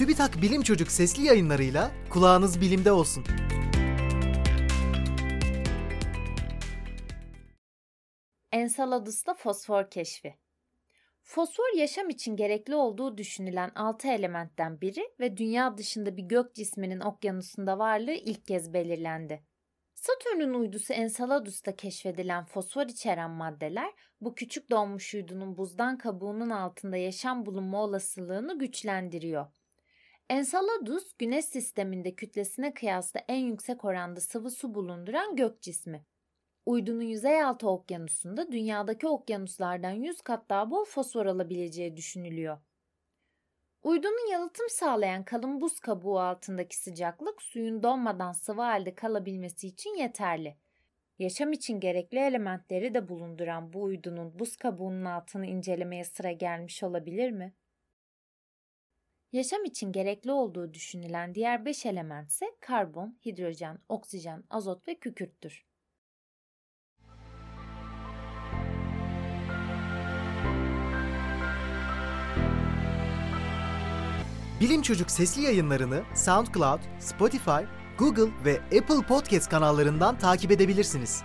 TÜBİTAK Bilim Çocuk sesli yayınlarıyla kulağınız bilimde olsun. Enceladus'ta fosfor keşfi. Fosfor yaşam için gerekli olduğu düşünülen 6 elementten biri ve dünya dışında bir gök cisminin okyanusunda varlığı ilk kez belirlendi. Satürn'ün uydusu Enceladus'ta keşfedilen fosfor içeren maddeler bu küçük donmuş uydunun buzdan kabuğunun altında yaşam bulunma olasılığını güçlendiriyor. Enceladus, Güneş sisteminde kütlesine kıyasla en yüksek oranda sıvı su bulunduran gök cismi. Uydunun yüzeyaltı okyanusunda dünyadaki okyanuslardan 100 kat daha bol fosfor alabileceği düşünülüyor. Uydunun yalıtım sağlayan kalın buz kabuğu altındaki sıcaklık suyun donmadan sıvı halde kalabilmesi için yeterli. Yaşam için gerekli elementleri de bulunduran bu uydunun buz kabuğunun altını incelemeye sıra gelmiş olabilir mi? Yaşam için gerekli olduğu düşünülen diğer 5 element ise karbon, hidrojen, oksijen, azot ve kükürttür. Bilim Çocuk sesli yayınlarını SoundCloud, Spotify, Google ve Apple Podcast kanallarından takip edebilirsiniz.